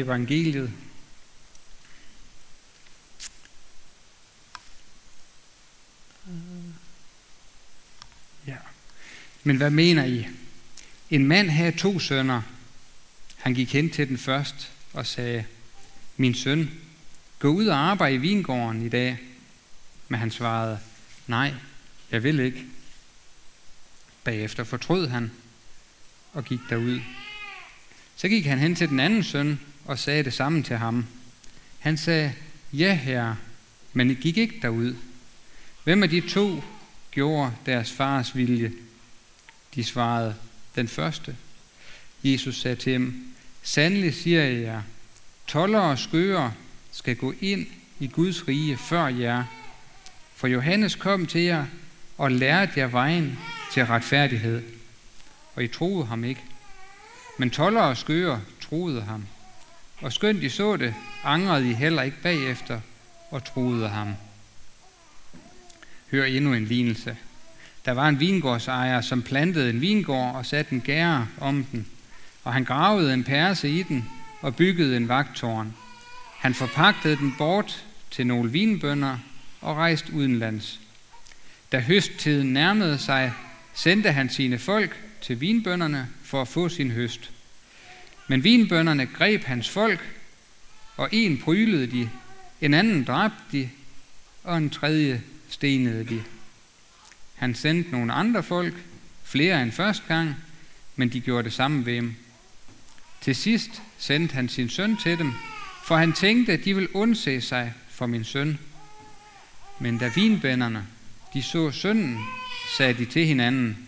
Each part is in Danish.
evangeliet. Ja. Men hvad mener I? En mand havde to sønner. Han gik hen til den først og sagde, Min søn, gå ud og arbejde i vingården i dag. Men han svarede, nej, jeg vil ikke. Bagefter fortrød han og gik derud. Så gik han hen til den anden søn og sagde det samme til ham. Han sagde, ja herre, men det gik ikke derud. Hvem af de to gjorde deres fars vilje? De svarede, den første. Jesus sagde til dem, sandelig siger jeg jer, toller og skøger skal gå ind i Guds rige før jer. For Johannes kom til jer og lærte jer vejen til retfærdighed. Og I troede ham ikke. Men toller og skøger troede ham. Og skønt de så det, angrede de heller ikke bagefter og troede ham. Hør endnu en lignelse. Der var en vingårdsejer, som plantede en vingård og satte en gære om den. Og han gravede en perse i den og byggede en vagtårn. Han forpagtede den bort til nogle vinbønder og rejste udenlands. Da høsttiden nærmede sig, sendte han sine folk til vinbønderne for at få sin høst. Men vinbønderne greb hans folk, og en prylede de, en anden dræbte de, og en tredje stenede de. Han sendte nogle andre folk, flere end første gang, men de gjorde det samme ved ham. Til sidst sendte han sin søn til dem, for han tænkte, at de ville undse sig for min søn. Men da vinbænderne, de så sønnen, sagde de til hinanden,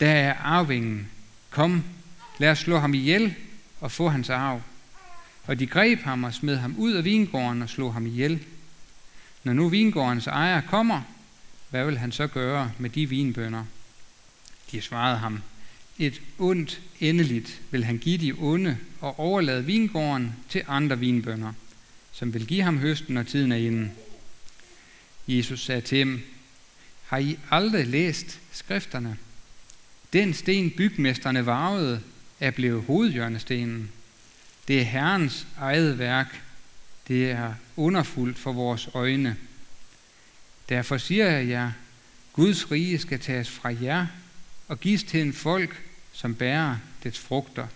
der er arvingen, kom, lad os slå ham ihjel og få hans arv. Og de greb ham og smed ham ud af vingården og slog ham ihjel. Når nu vingårdens ejer kommer, hvad vil han så gøre med de vinbønder? De svarede ham, et ondt endeligt vil han give de onde og overlade vingården til andre vinbønder, som vil give ham høsten, når tiden er inde. Jesus sagde til dem, har I aldrig læst skrifterne? Den sten bygmesterne varvede er blevet hovedhjørnestenen. Det er Herrens eget værk. Det er underfuldt for vores øjne. Derfor siger jeg jer, Guds rige skal tages fra jer og gives til en folk, som bærer dets frugter.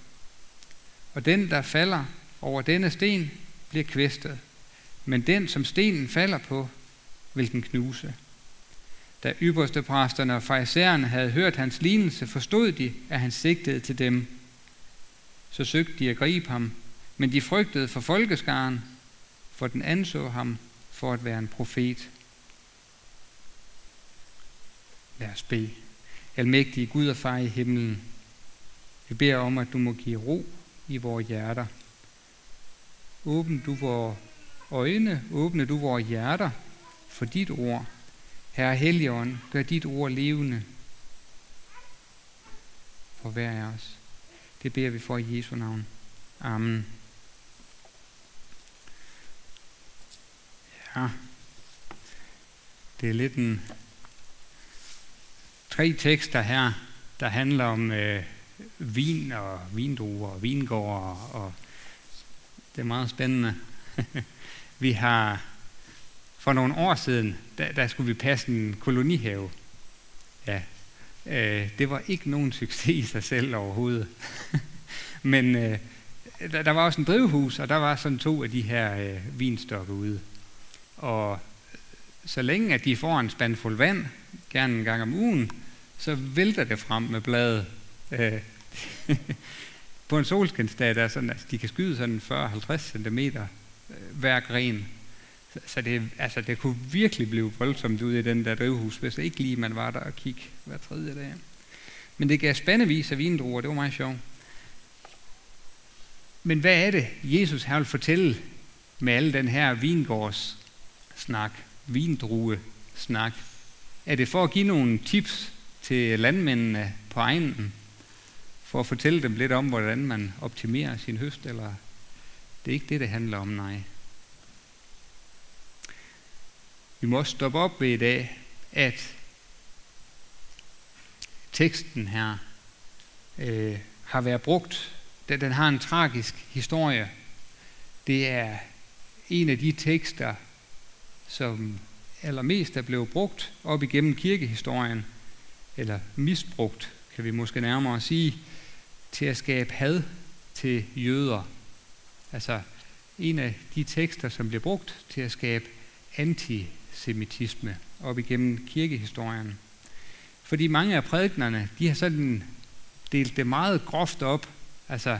Og den, der falder over denne sten, bliver kvæstet. Men den, som stenen falder på, vil den knuse. Da ypperste præsterne og farisæerne havde hørt hans lignelse, forstod de, at han sigtede til dem. Så søgte de at gribe ham, men de frygtede for folkeskaren, for den anså ham for at være en profet. Lad os bede. Almægtige Gud og far i himlen, vi beder om, at du må give ro i vores hjerter. Åbne du vores øjne, åbne du vores hjerter for dit ord. Herre Helligånd, gør dit ord levende for hver af os. Det beder vi for i Jesu navn. Amen. Ja, det er lidt en tre tekster her, der handler om øh, vin og vindruer og vingårder, og det er meget spændende. vi har for nogle år siden, der, der skulle vi passe en kolonihave. Ja, øh, det var ikke nogen succes i sig selv overhovedet. Men øh, der, der var også en drivhus, og der var sådan to af de her øh, vinstokke ude. Og så længe at de får en spandfuld vand, gerne en gang om ugen, så vælter det frem med bladet. Øh, på en solskinsdag, der er sådan, altså, de kan skyde sådan 40-50 cm øh, hver gren. Så, det, altså, det kunne virkelig blive voldsomt ud i den der drivhus, hvis ikke lige man var der og kigge hver tredje dag. Men det gav spændevis af vindruer, det var meget sjovt. Men hvad er det, Jesus her vil fortælle med al den her vingårds snak, vindrue snak? Er det for at give nogle tips til landmændene på egnen, for at fortælle dem lidt om, hvordan man optimerer sin høst, eller det er ikke det, det handler om, nej. Vi må stoppe op ved i dag, at teksten her øh, har været brugt. Den, den har en tragisk historie. Det er en af de tekster, som allermest er blevet brugt op igennem kirkehistorien, eller misbrugt, kan vi måske nærmere sige, til at skabe had til jøder. Altså en af de tekster, som bliver brugt til at skabe antisemitisme op igennem kirkehistorien. Fordi mange af prædiknerne, de har sådan delt det meget groft op. Altså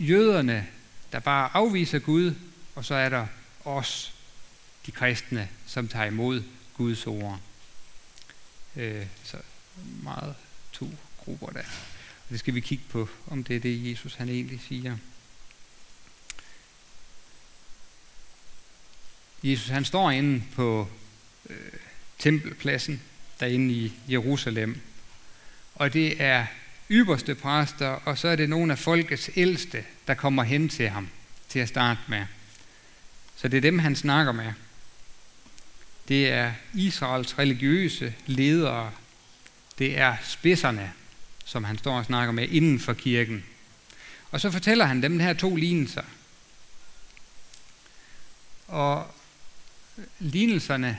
jøderne, der bare afviser Gud, og så er der os, de kristne, som tager imod Guds ord. Øh, så meget to grupper der. Og det skal vi kigge på, om det er det, Jesus han egentlig siger. Jesus han står inde på øh, tempelpladsen derinde i Jerusalem. Og det er ypperste præster, og så er det nogle af folkets ældste, der kommer hen til ham til at starte med. Så det er dem, han snakker med. Det er Israels religiøse ledere. Det er spidserne, som han står og snakker med inden for kirken. Og så fortæller han dem den her to lignelser. Og lignelserne,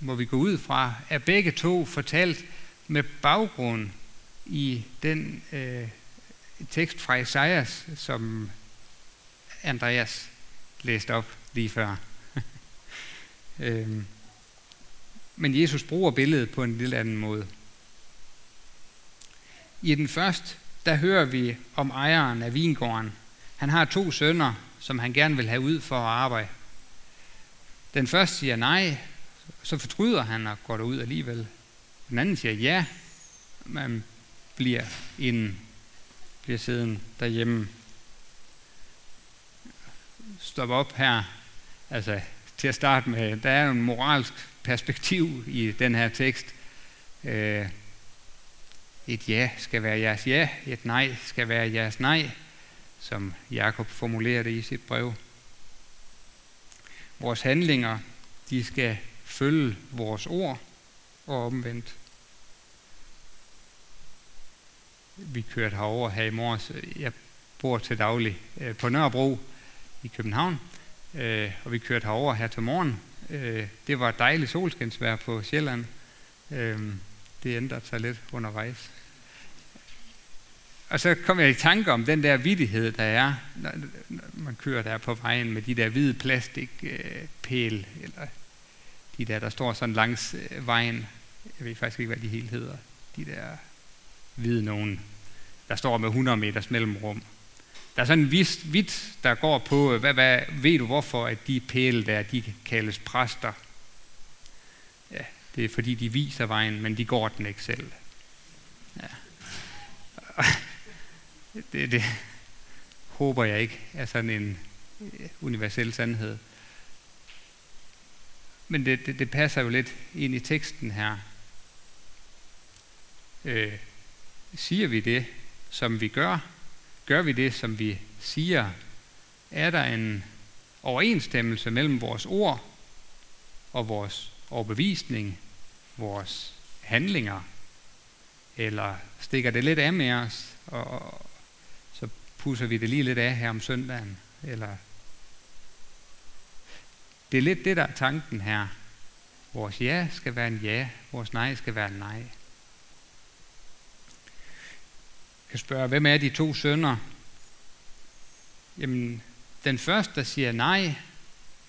må vi gå ud fra, er begge to fortalt med baggrund i den øh, tekst fra Esajas, som Andreas læste op lige før. øhm. Men Jesus bruger billedet på en lille anden måde. I den første, der hører vi om ejeren af vingården. Han har to sønner, som han gerne vil have ud for at arbejde. Den første siger nej, så fortryder han og går derud alligevel. Den anden siger ja, man bliver inden, bliver siddende derhjemme. Stop op her. Altså, til at starte med, der er en moralsk perspektiv i den her tekst. Øh, et ja skal være jeres ja, et nej skal være jeres nej, som Jakob formulerer det i sit brev. Vores handlinger, de skal følge vores ord og omvendt. Vi kørte herover her i morges. Jeg bor til daglig øh, på Nørrebro i København, øh, og vi kørte herover her til morgen. Øh, det var dejligt solskinsvær på Sjælland. Det ændrede sig lidt undervejs. Og så kom jeg i tanke om den der vidighed, der er, når man kører der på vejen med de der hvide plastikpæl, øh, eller de der, der står sådan langs øh, vejen. Jeg ved faktisk ikke, hvad de helt hedder. De der hvide nogen, der står med 100 meters mellemrum. Der er sådan en vis, vits, der går på, øh, hvad, hvad, ved du hvorfor, at de pæle der, de kaldes præster? Ja, det er fordi, de viser vejen, men de går den ikke selv. Ja. Det, det håber jeg ikke er sådan en øh, universel sandhed. Men det, det, det passer jo lidt ind i teksten her. Øh, siger vi det, som vi gør? Gør vi det, som vi siger? Er der en overensstemmelse mellem vores ord og vores overbevisning, vores handlinger? Eller stikker det lidt af med os, og, så pusser vi det lige lidt af her om søndagen? Eller det er lidt det, der er tanken her. Vores ja skal være en ja, vores nej skal være en nej. Jeg kan spørge, hvem er de to sønner? Jamen, den første, der siger nej,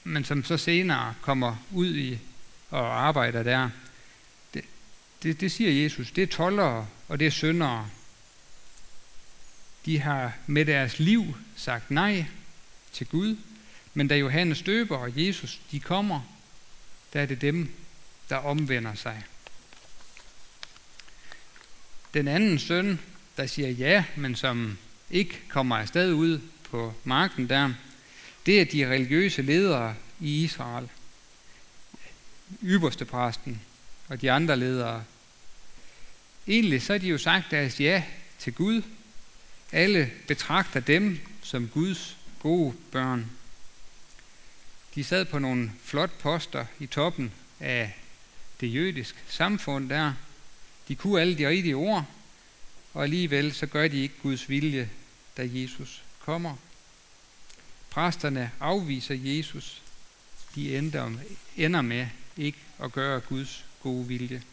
men som så senere kommer ud i og arbejder der, det, det, det siger Jesus, det er tollere og det er syndere. De har med deres liv sagt nej til Gud, men da Johannes døber og Jesus de kommer, der er det dem, der omvender sig. Den anden søn, der siger ja, men som ikke kommer afsted ud på marken der, det er de religiøse ledere i Israel. Ypperste præsten og de andre ledere. Egentlig så har de jo sagt deres ja til Gud. Alle betragter dem som Guds gode børn. De sad på nogle flot poster i toppen af det jødiske samfund der. De kunne alle de rigtige ord, og alligevel så gør de ikke Guds vilje, da Jesus kommer. præsterne afviser Jesus, de ender, ender med ikke at gøre Guds gode vilje.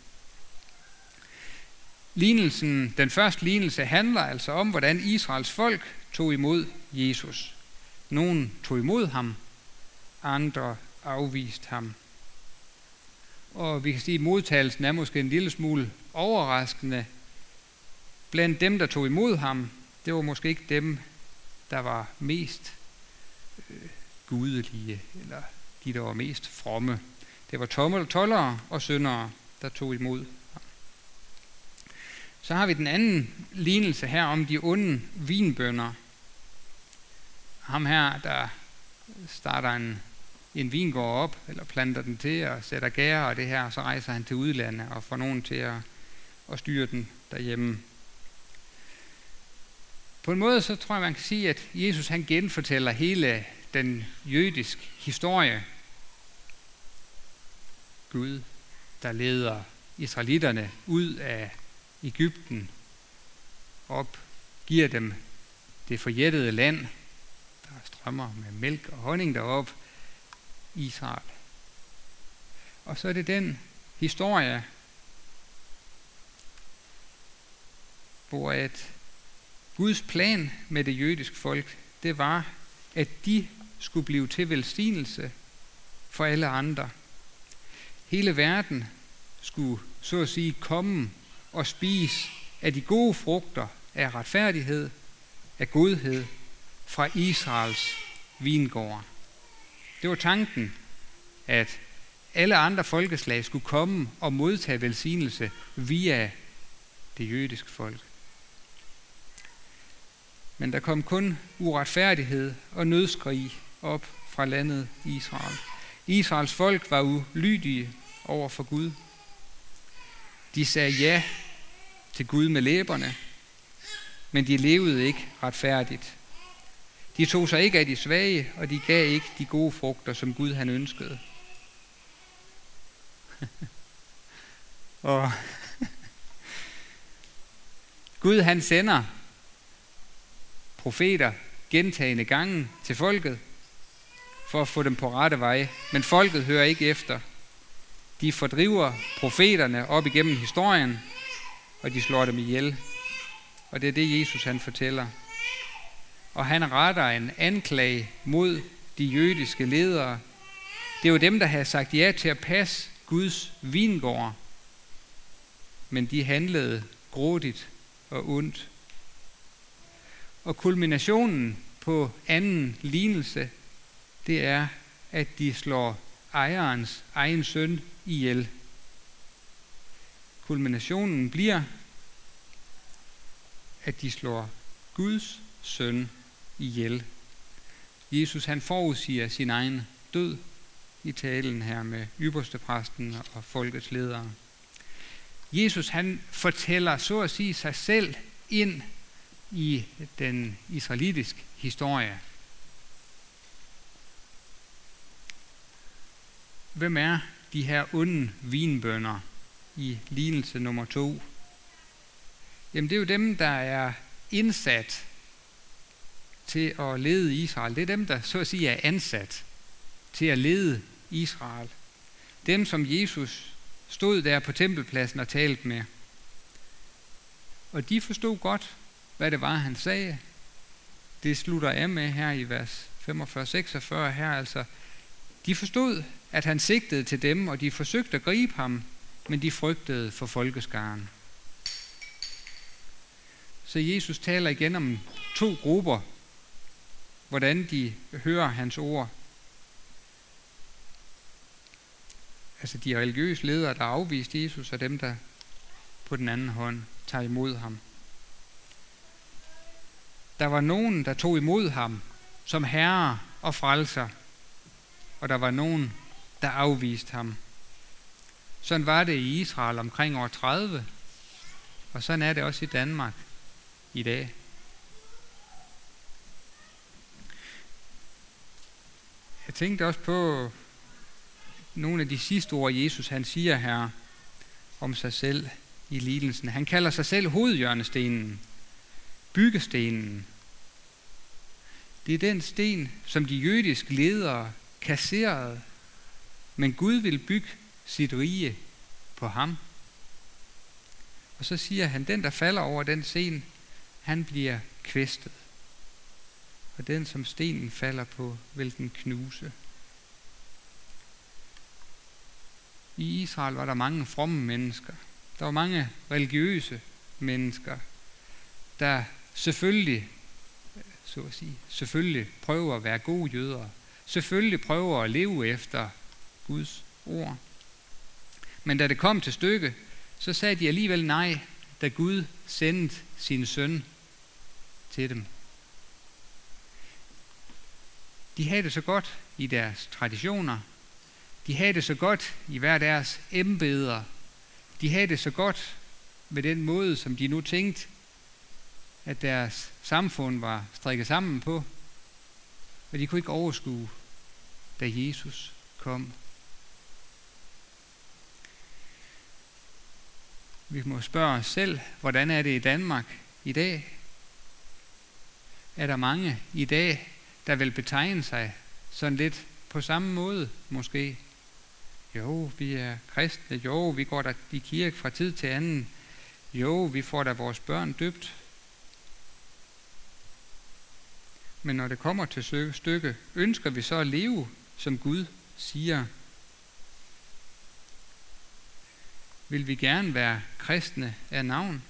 Lignelsen, den første lignelse handler altså om, hvordan Israels folk tog imod Jesus. Nogen tog imod ham, andre afviste ham. Og vi kan sige, at modtagelsen er måske en lille smule overraskende. Blandt dem, der tog imod ham, det var måske ikke dem, der var mest øh, gudelige, eller de, der var mest fromme. Det var tollere og syndere, der tog imod. Så har vi den anden lignelse her om de onde vinbønder. Ham her, der starter en, en vingård op, eller planter den til og sætter gære og det her, og så rejser han til udlandet og får nogen til at, at styre den derhjemme. På en måde så tror jeg, man kan sige, at Jesus han genfortæller hele den jødiske historie. Gud, der leder israelitterne ud af Ægypten op, giver dem det forjættede land, der strømmer med mælk og honning derop, Israel. Og så er det den historie, hvor at Guds plan med det jødiske folk, det var, at de skulle blive til velsignelse for alle andre. Hele verden skulle så at sige komme og spise af de gode frugter af retfærdighed, af godhed fra Israels vingård. Det var tanken, at alle andre folkeslag skulle komme og modtage velsignelse via det jødiske folk. Men der kom kun uretfærdighed og nødskrig op fra landet Israel. Israels folk var ulydige over for Gud. De sagde ja til Gud med læberne, men de levede ikke retfærdigt. De tog sig ikke af de svage, og de gav ikke de gode frugter, som Gud han ønskede. og Gud han sender profeter gentagende gange til folket, for at få dem på rette vej. Men folket hører ikke efter. De fordriver profeterne op igennem historien, og de slår dem ihjel. Og det er det, Jesus han fortæller. Og han retter en anklage mod de jødiske ledere. Det er jo dem, der har sagt ja til at passe Guds vingård. Men de handlede grådigt og ondt. Og kulminationen på anden lignelse, det er, at de slår ejerens egen søn ihjel. Kulminationen bliver, at de slår Guds søn ihjel. Jesus han forudsiger sin egen død i talen her med ypperstepræsten og folkets ledere. Jesus han fortæller så at sige sig selv ind i den israelitiske historie. Hvem er de her onde vinbønder i lignelse nummer to? Jamen det er jo dem, der er indsat til at lede Israel. Det er dem, der så at sige er ansat til at lede Israel. Dem, som Jesus stod der på tempelpladsen og talte med. Og de forstod godt, hvad det var, han sagde. Det slutter af med her i vers 45-46 her, altså. De forstod, at han sigtede til dem, og de forsøgte at gribe ham, men de frygtede for folkeskaren. Så Jesus taler igen om to grupper, hvordan de hører hans ord. Altså de religiøse ledere, der afviste Jesus, og dem, der på den anden hånd tager imod ham. Der var nogen, der tog imod ham som herre og frelser, og der var nogen, der afviste ham. Sådan var det i Israel omkring år 30, og sådan er det også i Danmark i dag. Jeg tænkte også på nogle af de sidste ord, Jesus han siger her om sig selv i lidelsen. Han kalder sig selv hovedhjørnestenen, byggestenen. Det er den sten, som de jødiske ledere kasserede, men Gud vil bygge sit rige på ham. Og så siger han, den der falder over den sten, han bliver kvæstet. Og den, som stenen falder på, vil den knuse. I Israel var der mange fromme mennesker. Der var mange religiøse mennesker, der selvfølgelig, så at sige, selvfølgelig prøver at være gode jøder. Selvfølgelig prøver at leve efter Guds ord. Men da det kom til stykke, så sagde de alligevel nej, da Gud sendte sin søn til dem. De havde det så godt i deres traditioner. De havde det så godt i hver deres embeder. De havde det så godt med den måde, som de nu tænkte, at deres samfund var strikket sammen på. Og de kunne ikke overskue, da Jesus kom. Vi må spørge os selv, hvordan er det i Danmark i dag? Er der mange i dag, der vil betegne sig sådan lidt på samme måde måske? Jo, vi er kristne. Jo, vi går der i kirke fra tid til anden. Jo, vi får da vores børn døbt. Men når det kommer til stykke, ønsker vi så at leve, som Gud siger. Vil vi gerne være kristne af navn,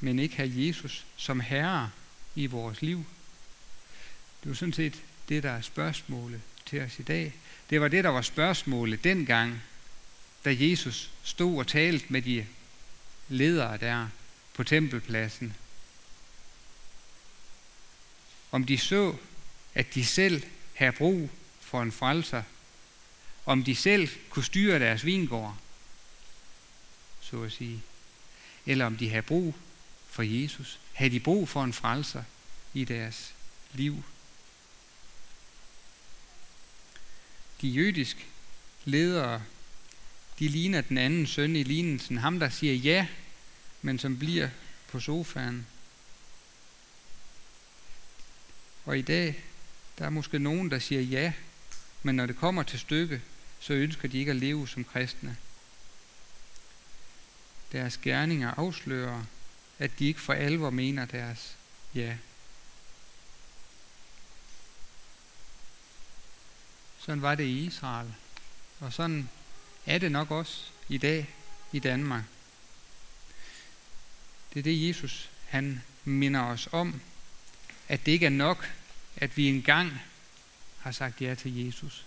men ikke have Jesus som herre i vores liv? Det er sådan set det, der er spørgsmålet til os i dag. Det var det, der var spørgsmålet dengang, da Jesus stod og talte med de ledere der på tempelpladsen. Om de så, at de selv havde brug for en frelser. Om de selv kunne styre deres vingård, så at sige. Eller om de havde brug for Jesus. Havde de brug for en frelser i deres liv. De jødiske ledere, de ligner den anden søn i lignelsen. Ham, der siger ja, men som bliver på sofaen. Og i dag, der er måske nogen, der siger ja, men når det kommer til stykke, så ønsker de ikke at leve som kristne. Deres gerninger afslører, at de ikke for alvor mener deres ja. Sådan var det i Israel. Og sådan er det nok også i dag i Danmark. Det er det, Jesus han minder os om, at det ikke er nok, at vi engang har sagt ja til Jesus.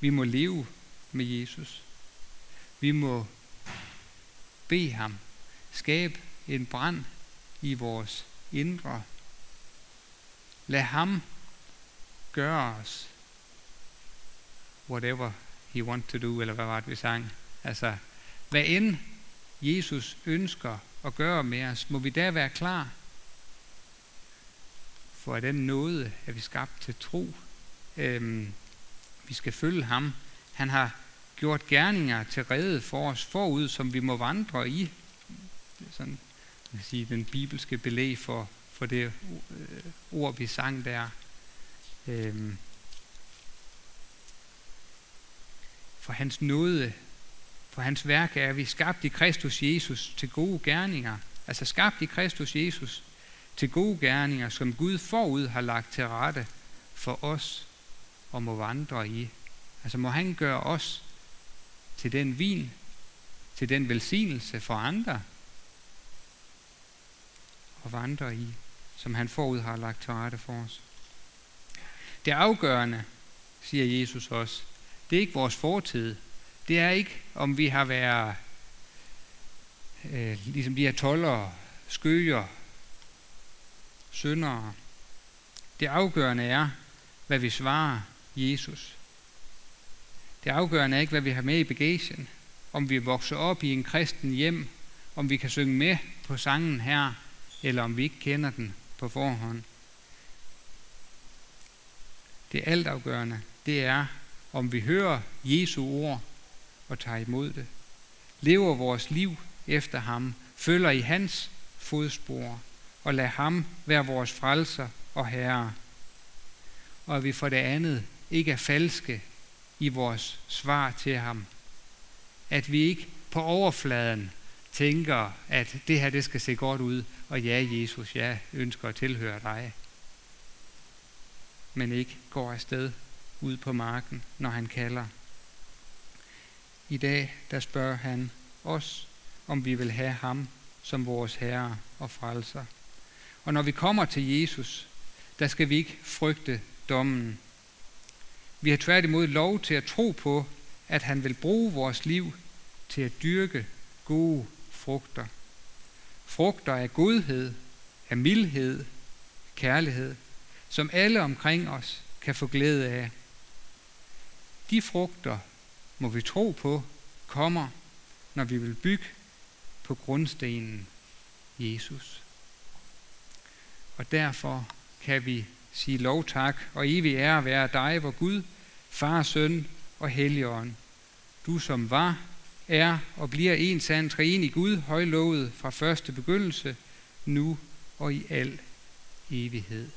Vi må leve med Jesus. Vi må bede ham skabe en brand i vores indre. Lad ham gøre os whatever he want to do, eller hvad var det, vi sang? Altså, hvad end Jesus ønsker at gøre med os, må vi da være klar for at den nåde er vi skabt til tro. Øhm, vi skal følge ham. Han har gjort gerninger til redde for os forud, som vi må vandre i. Det er sådan, man kan sige, den bibelske belæg for, for det øh, ord, vi sang der. Øhm, for hans nåde, for hans værk er vi skabt i Kristus Jesus til gode gerninger. Altså skabt i Kristus Jesus til gode gerninger, som Gud forud har lagt til rette for os og må vandre i. Altså må han gøre os til den vin, til den velsignelse for andre og vandre i, som han forud har lagt til rette for os. Det afgørende, siger Jesus også, det er ikke vores fortid. Det er ikke, om vi har været øh, ligesom de her tollere, skøger, syndere. Det afgørende er, hvad vi svarer Jesus. Det afgørende er ikke, hvad vi har med i bagagen. Om vi vokser op i en kristen hjem, om vi kan synge med på sangen her, eller om vi ikke kender den på forhånd. Det altafgørende, det er, om vi hører Jesu ord og tager imod det. Lever vores liv efter ham, følger i hans fodspor og lad ham være vores frelser og herre og at vi for det andet ikke er falske i vores svar til ham. At vi ikke på overfladen tænker, at det her det skal se godt ud, og ja, Jesus, jeg ønsker at tilhøre dig. Men ikke går afsted ud på marken, når han kalder. I dag, der spørger han os, om vi vil have ham som vores Herre og Frelser. Og når vi kommer til Jesus, der skal vi ikke frygte dommen. Vi har tværtimod lov til at tro på, at han vil bruge vores liv til at dyrke gode frugter. Frugter af godhed, af mildhed, kærlighed, som alle omkring os kan få glæde af. De frugter må vi tro på kommer, når vi vil bygge på grundstenen Jesus. Og derfor kan vi sige lov tak og evig ære være dig, hvor Gud, Far, Søn og Helligånd. Du som var, er og bliver en sand i Gud, højlovet fra første begyndelse, nu og i al evighed.